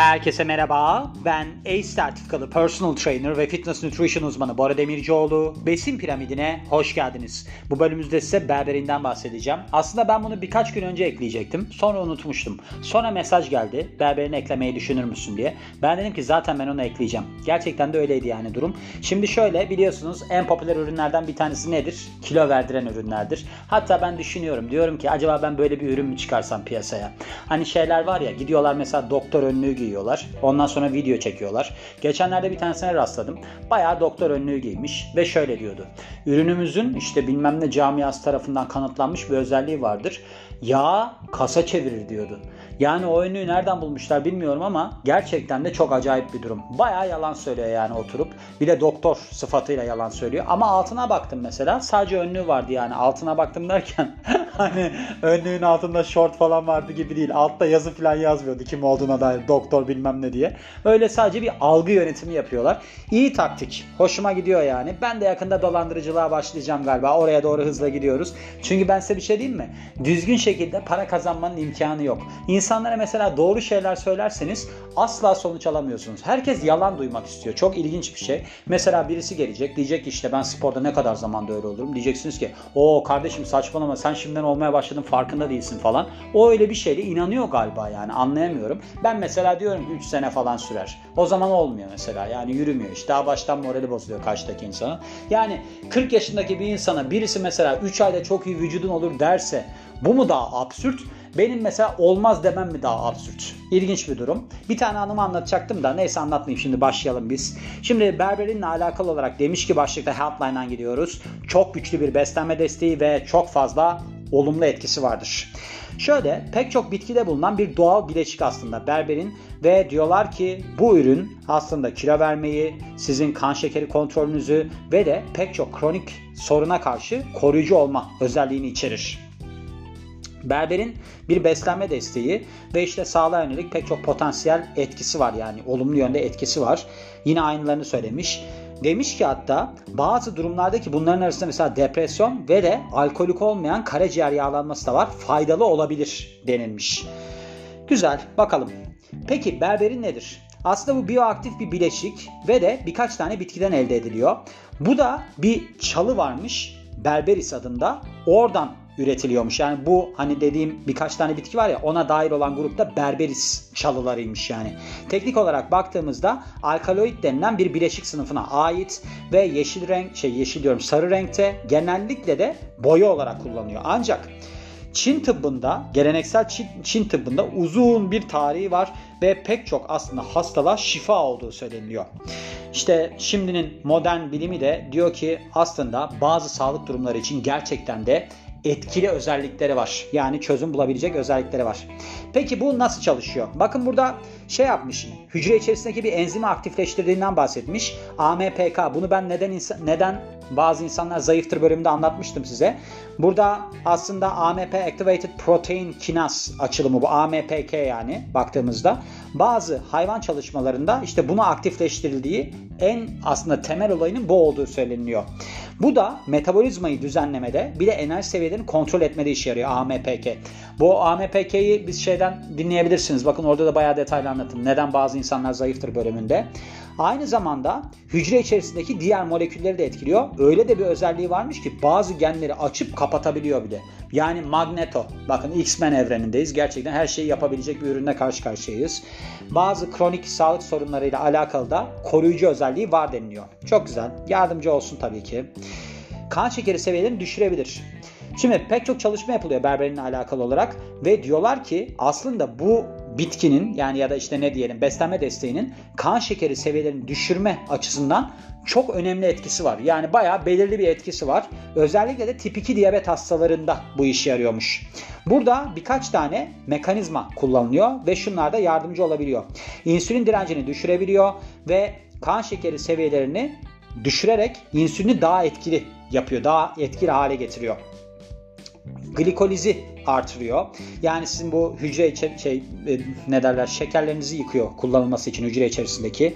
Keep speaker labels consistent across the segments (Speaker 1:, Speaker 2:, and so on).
Speaker 1: Herkese merhaba. Ben ACE sertifikalı personal trainer ve fitness nutrition uzmanı Bora Demircioğlu. Besin piramidine hoş geldiniz. Bu bölümümüzde size berberinden bahsedeceğim. Aslında ben bunu birkaç gün önce ekleyecektim. Sonra unutmuştum. Sonra mesaj geldi. Berberini eklemeyi düşünür müsün diye. Ben dedim ki zaten ben onu ekleyeceğim. Gerçekten de öyleydi yani durum. Şimdi şöyle biliyorsunuz en popüler ürünlerden bir tanesi nedir? Kilo verdiren ürünlerdir. Hatta ben düşünüyorum. Diyorum ki acaba ben böyle bir ürün mü çıkarsam piyasaya? Hani şeyler var ya gidiyorlar mesela doktor önlüğü giyiyorlar. Ondan sonra video çekiyorlar. Geçenlerde bir tanesine rastladım. Bayağı doktor önlüğü giymiş ve şöyle diyordu. Ürünümüzün işte bilmem ne camiası tarafından kanıtlanmış bir özelliği vardır. Yağ kasa çevirir diyordu. Yani o önlüğü nereden bulmuşlar bilmiyorum ama gerçekten de çok acayip bir durum. Bayağı yalan söylüyor yani oturup. Bir de doktor sıfatıyla yalan söylüyor. Ama altına baktım mesela sadece önlüğü vardı yani. Altına baktım derken hani önlüğün altında short falan vardı gibi değil. Altta yazı falan yazmıyordu kim olduğuna dair doktor bilmem ne diye. Öyle sadece bir algı yönetimi yapıyorlar. İyi taktik. Hoşuma gidiyor yani. Ben de yakında dolandırıcılığa başlayacağım galiba. Oraya doğru hızla gidiyoruz. Çünkü ben size bir şey diyeyim mi? Düzgün şekilde para kazanmanın imkanı yok. İnsanlara mesela doğru şeyler söylerseniz asla sonuç alamıyorsunuz. Herkes yalan duymak istiyor. Çok ilginç bir şey. Mesela birisi gelecek diyecek işte ben sporda ne kadar zamanda öyle olurum. Diyeceksiniz ki o kardeşim saçmalama sen şimdiden olmaya başladın farkında değilsin falan. O öyle bir şeyle inanıyor galiba yani anlayamıyorum. Ben mesela diyorum ki 3 sene falan sürer. O zaman olmuyor mesela yani yürümüyor işte daha baştan morali bozuluyor karşıdaki insana. Yani 40 yaşındaki bir insana birisi mesela 3 ayda çok iyi vücudun olur derse bu mu daha absürt? Benim mesela olmaz demem mi daha absürt? İlginç bir durum. Bir tane anımı anlatacaktım da neyse anlatmayayım şimdi başlayalım biz. Şimdi berberinle alakalı olarak demiş ki başlıkta Helpline'dan gidiyoruz. Çok güçlü bir beslenme desteği ve çok fazla olumlu etkisi vardır. Şöyle pek çok bitkide bulunan bir doğal bileşik aslında berberin ve diyorlar ki bu ürün aslında kilo vermeyi, sizin kan şekeri kontrolünüzü ve de pek çok kronik soruna karşı koruyucu olma özelliğini içerir. Berberin bir beslenme desteği ve işte sağlığa yönelik pek çok potansiyel etkisi var yani olumlu yönde etkisi var. Yine aynılarını söylemiş. Demiş ki hatta bazı durumlardaki bunların arasında mesela depresyon ve de alkolik olmayan karaciğer yağlanması da var. Faydalı olabilir denilmiş. Güzel bakalım. Peki berberin nedir? Aslında bu bioaktif bir bileşik ve de birkaç tane bitkiden elde ediliyor. Bu da bir çalı varmış Berberis adında. Oradan üretiliyormuş. Yani bu hani dediğim birkaç tane bitki var ya ona dair olan grupta berberis çalılarıymış yani. Teknik olarak baktığımızda alkaloid denilen bir bileşik sınıfına ait ve yeşil renk şey yeşil diyorum sarı renkte genellikle de boya olarak kullanılıyor. Ancak Çin tıbbında, geleneksel Çin, Çin tıbbında uzun bir tarihi var ve pek çok aslında hastalığa şifa olduğu söyleniyor. İşte şimdinin modern bilimi de diyor ki aslında bazı sağlık durumları için gerçekten de etkili özellikleri var. Yani çözüm bulabilecek özellikleri var. Peki bu nasıl çalışıyor? Bakın burada şey yapmış. Hücre içerisindeki bir enzimi aktifleştirdiğinden bahsetmiş. AMPK. Bunu ben neden neden bazı insanlar zayıftır bölümünde anlatmıştım size. Burada aslında AMP Activated Protein Kinase açılımı bu AMPK yani baktığımızda bazı hayvan çalışmalarında işte bunu aktifleştirildiği en aslında temel olayının bu olduğu söyleniyor. Bu da metabolizmayı düzenlemede bir de enerji seviyelerini kontrol etmede işe yarıyor AMPK. Bu AMPK'yi biz şeyden dinleyebilirsiniz. Bakın orada da bayağı detaylı anlattım. Neden bazı insanlar zayıftır bölümünde. Aynı zamanda hücre içerisindeki diğer molekülleri de etkiliyor. Öyle de bir özelliği varmış ki bazı genleri açıp kapatabiliyor bile. Yani Magneto. Bakın X-Men evrenindeyiz. Gerçekten her şeyi yapabilecek bir ürünle karşı karşıyayız. Bazı kronik sağlık sorunlarıyla alakalı da koruyucu özelliği var deniliyor. Çok güzel. Yardımcı olsun tabii ki. Kan şekeri seviyelerini düşürebilir. Şimdi pek çok çalışma yapılıyor berberinle alakalı olarak ve diyorlar ki aslında bu bitkinin yani ya da işte ne diyelim beslenme desteğinin kan şekeri seviyelerini düşürme açısından çok önemli etkisi var. Yani bayağı belirli bir etkisi var. Özellikle de tip 2 diyabet hastalarında bu işe yarıyormuş. Burada birkaç tane mekanizma kullanılıyor ve şunlar da yardımcı olabiliyor. İnsülin direncini düşürebiliyor ve kan şekeri seviyelerini düşürerek insülini daha etkili yapıyor. Daha etkili hale getiriyor glikolizi artırıyor. Yani sizin bu hücre içi, şey e, ne derler şekerlerinizi yıkıyor kullanılması için hücre içerisindeki.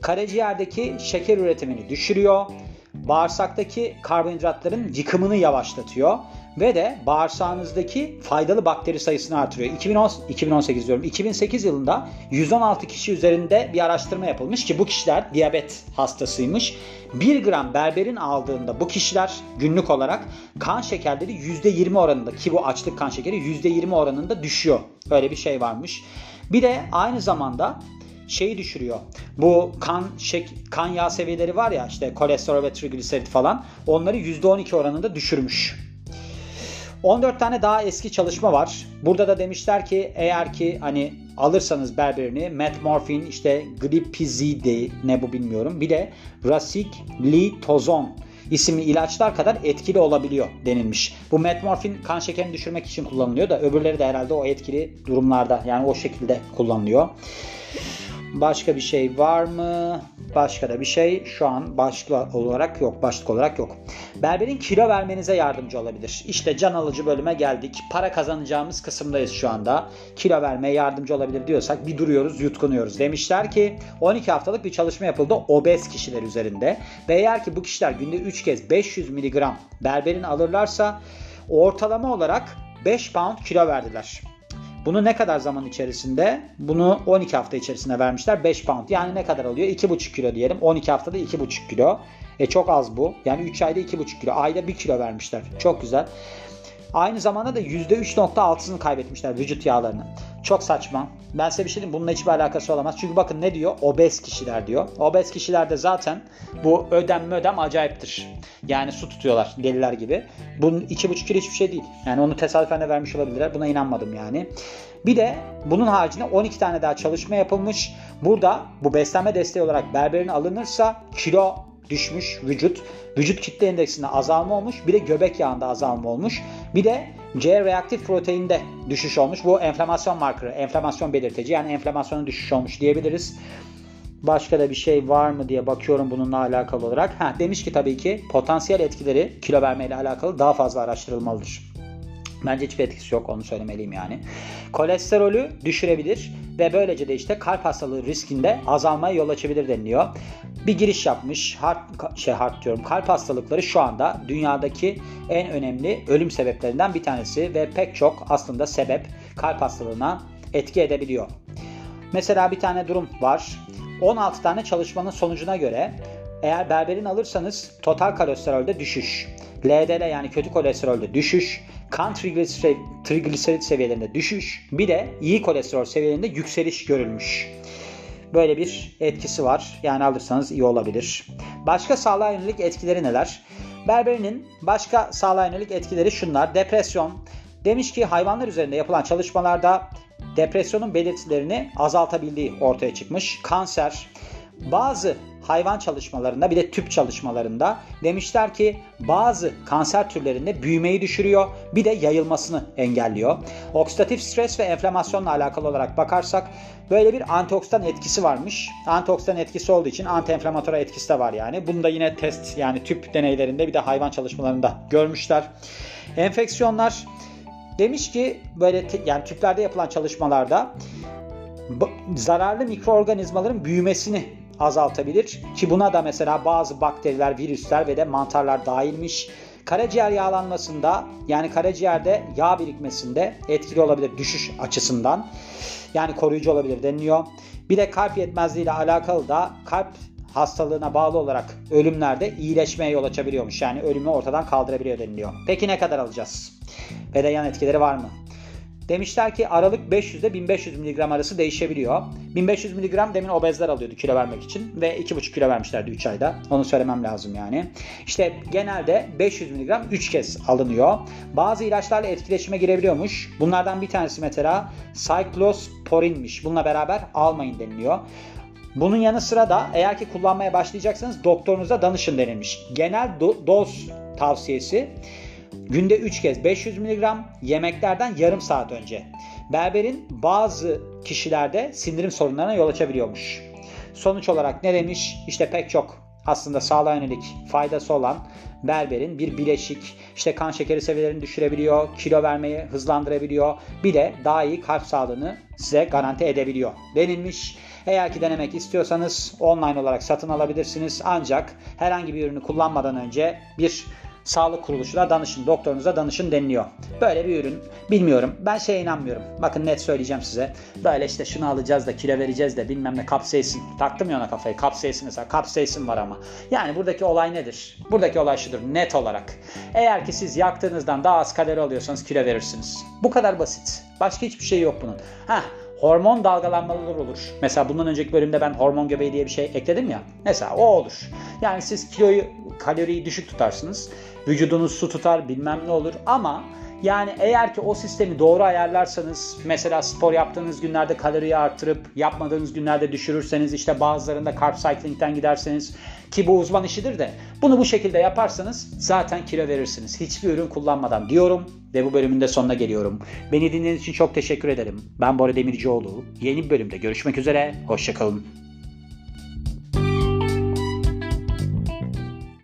Speaker 1: Karaciğerdeki şeker üretimini düşürüyor. Bağırsaktaki karbonhidratların yıkımını yavaşlatıyor ve de bağırsağınızdaki faydalı bakteri sayısını artırıyor. 2010, 2018 diyorum. 2008 yılında 116 kişi üzerinde bir araştırma yapılmış ki bu kişiler diyabet hastasıymış. 1 gram berberin aldığında bu kişiler günlük olarak kan şekerleri %20 oranında ki bu açlık kan şekeri %20 oranında düşüyor. Öyle bir şey varmış. Bir de aynı zamanda şeyi düşürüyor. Bu kan şek kan yağ seviyeleri var ya işte kolesterol ve trigliserit falan onları %12 oranında düşürmüş. 14 tane daha eski çalışma var. Burada da demişler ki eğer ki hani alırsanız berberini metmorfin işte glipizide ne bu bilmiyorum. Bir de rasiglitozon isimli ilaçlar kadar etkili olabiliyor denilmiş. Bu metmorfin kan şekerini düşürmek için kullanılıyor da öbürleri de herhalde o etkili durumlarda yani o şekilde kullanılıyor. Başka bir şey var mı? Başka da bir şey şu an başlık olarak yok. Başlık olarak yok. Berberin kilo vermenize yardımcı olabilir. İşte can alıcı bölüme geldik. Para kazanacağımız kısımdayız şu anda. Kilo vermeye yardımcı olabilir diyorsak bir duruyoruz, yutkunuyoruz. Demişler ki 12 haftalık bir çalışma yapıldı obez kişiler üzerinde. Ve eğer ki bu kişiler günde 3 kez 500 mg berberin alırlarsa ortalama olarak 5 pound kilo verdiler. Bunu ne kadar zaman içerisinde? Bunu 12 hafta içerisinde vermişler. 5 pound. Yani ne kadar oluyor? 2,5 kilo diyelim. 12 haftada 2,5 kilo. E çok az bu. Yani 3 ayda 2,5 kilo. Ayda 1 kilo vermişler. Çok güzel. Aynı zamanda da %3.6'sını kaybetmişler vücut yağlarını. Çok saçma. Ben size bir şey diyeyim bununla hiçbir alakası olamaz. Çünkü bakın ne diyor? Obez kişiler diyor. Obez kişilerde zaten bu ödem ödem acayiptir. Yani su tutuyorlar deliler gibi. Bunun 2,5 kilo hiçbir şey değil. Yani onu tesadüfen de vermiş olabilirler. Buna inanmadım yani. Bir de bunun haricinde 12 tane daha çalışma yapılmış. Burada bu beslenme desteği olarak berberin alınırsa kilo düşmüş vücut. Vücut kitle endeksinde azalma olmuş. Bir de göbek yağında azalma olmuş. Bir de C reaktif proteinde düşüş olmuş. Bu enflamasyon markeri, enflamasyon belirteci. Yani enflamasyonun düşüş olmuş diyebiliriz. Başka da bir şey var mı diye bakıyorum bununla alakalı olarak. Ha, demiş ki tabii ki potansiyel etkileri kilo vermeyle alakalı daha fazla araştırılmalıdır. Bence hiçbir etkisi yok onu söylemeliyim yani. Kolesterolü düşürebilir ve böylece de işte kalp hastalığı riskinde azalmaya yol açabilir deniliyor. Bir giriş yapmış. Heart, şey heart diyorum. Kalp hastalıkları şu anda dünyadaki en önemli ölüm sebeplerinden bir tanesi ve pek çok aslında sebep kalp hastalığına etki edebiliyor. Mesela bir tane durum var. 16 tane çalışmanın sonucuna göre eğer berberin alırsanız total kolesterolde düşüş, LDL yani kötü kolesterolde düşüş, kan trigliserit, trigliserit seviyelerinde düşüş, bir de iyi kolesterol seviyelerinde yükseliş görülmüş. Böyle bir etkisi var. Yani alırsanız iyi olabilir. Başka sağlığa yönelik etkileri neler? Berberinin başka sağlığa yönelik etkileri şunlar. Depresyon. Demiş ki hayvanlar üzerinde yapılan çalışmalarda depresyonun belirtilerini azaltabildiği ortaya çıkmış. Kanser. Bazı hayvan çalışmalarında bir de tüp çalışmalarında demişler ki bazı kanser türlerinde büyümeyi düşürüyor bir de yayılmasını engelliyor. Oksidatif stres ve enflamasyonla alakalı olarak bakarsak böyle bir antioksidan etkisi varmış. Antioksidan etkisi olduğu için antienflamatuar etkisi de var yani. Bunu da yine test yani tüp deneylerinde bir de hayvan çalışmalarında görmüşler. Enfeksiyonlar demiş ki böyle yani tüplerde yapılan çalışmalarda zararlı mikroorganizmaların büyümesini azaltabilir. Ki buna da mesela bazı bakteriler, virüsler ve de mantarlar dahilmiş. Karaciğer yağlanmasında yani karaciğerde yağ birikmesinde etkili olabilir düşüş açısından. Yani koruyucu olabilir deniliyor. Bir de kalp yetmezliği ile alakalı da kalp hastalığına bağlı olarak ölümlerde iyileşmeye yol açabiliyormuş. Yani ölümü ortadan kaldırabiliyor deniliyor. Peki ne kadar alacağız? Ve de yan etkileri var mı? Demişler ki aralık 500 ile 1500 mg arası değişebiliyor. 1500 mg demin obezler alıyordu kilo vermek için ve 2,5 kilo vermişlerdi 3 ayda. Onu söylemem lazım yani. İşte genelde 500 mg 3 kez alınıyor. Bazı ilaçlarla etkileşime girebiliyormuş. Bunlardan bir tanesi mesela cyclosporinmiş. Bununla beraber almayın deniliyor. Bunun yanı sıra da eğer ki kullanmaya başlayacaksanız doktorunuza danışın denilmiş. Genel do- doz tavsiyesi Günde 3 kez 500 mg yemeklerden yarım saat önce. Berberin bazı kişilerde sindirim sorunlarına yol açabiliyormuş. Sonuç olarak ne demiş? İşte pek çok aslında sağlığa yönelik faydası olan berberin bir bileşik işte kan şekeri seviyelerini düşürebiliyor, kilo vermeyi hızlandırabiliyor. Bir de daha iyi kalp sağlığını size garanti edebiliyor denilmiş. Eğer ki denemek istiyorsanız online olarak satın alabilirsiniz. Ancak herhangi bir ürünü kullanmadan önce bir sağlık kuruluşuna danışın, doktorunuza danışın deniliyor. Böyle bir ürün. Bilmiyorum. Ben şeye inanmıyorum. Bakın net söyleyeceğim size. Böyle işte şunu alacağız da kilo vereceğiz de bilmem ne kapsayısın. Taktım ya ona kafayı. Kapsayısın mesela. Kapsayısın var ama. Yani buradaki olay nedir? Buradaki olay şudur. Net olarak. Eğer ki siz yaktığınızdan daha az kalori alıyorsanız kilo verirsiniz. Bu kadar basit. Başka hiçbir şey yok bunun. Heh, hormon dalgalanmaları olur. Mesela bundan önceki bölümde ben hormon göbeği diye bir şey ekledim ya. Mesela o olur. Yani siz kiloyu, kaloriyi düşük tutarsınız. Vücudunuz su tutar bilmem ne olur ama yani eğer ki o sistemi doğru ayarlarsanız mesela spor yaptığınız günlerde kaloriyi arttırıp yapmadığınız günlerde düşürürseniz işte bazılarında carb cycling'den giderseniz ki bu uzman işidir de bunu bu şekilde yaparsanız zaten kilo verirsiniz. Hiçbir ürün kullanmadan diyorum ve bu bölümün de sonuna geliyorum. Beni dinlediğiniz için çok teşekkür ederim. Ben Bora Demircioğlu. Yeni bir bölümde görüşmek üzere. Hoşçakalın.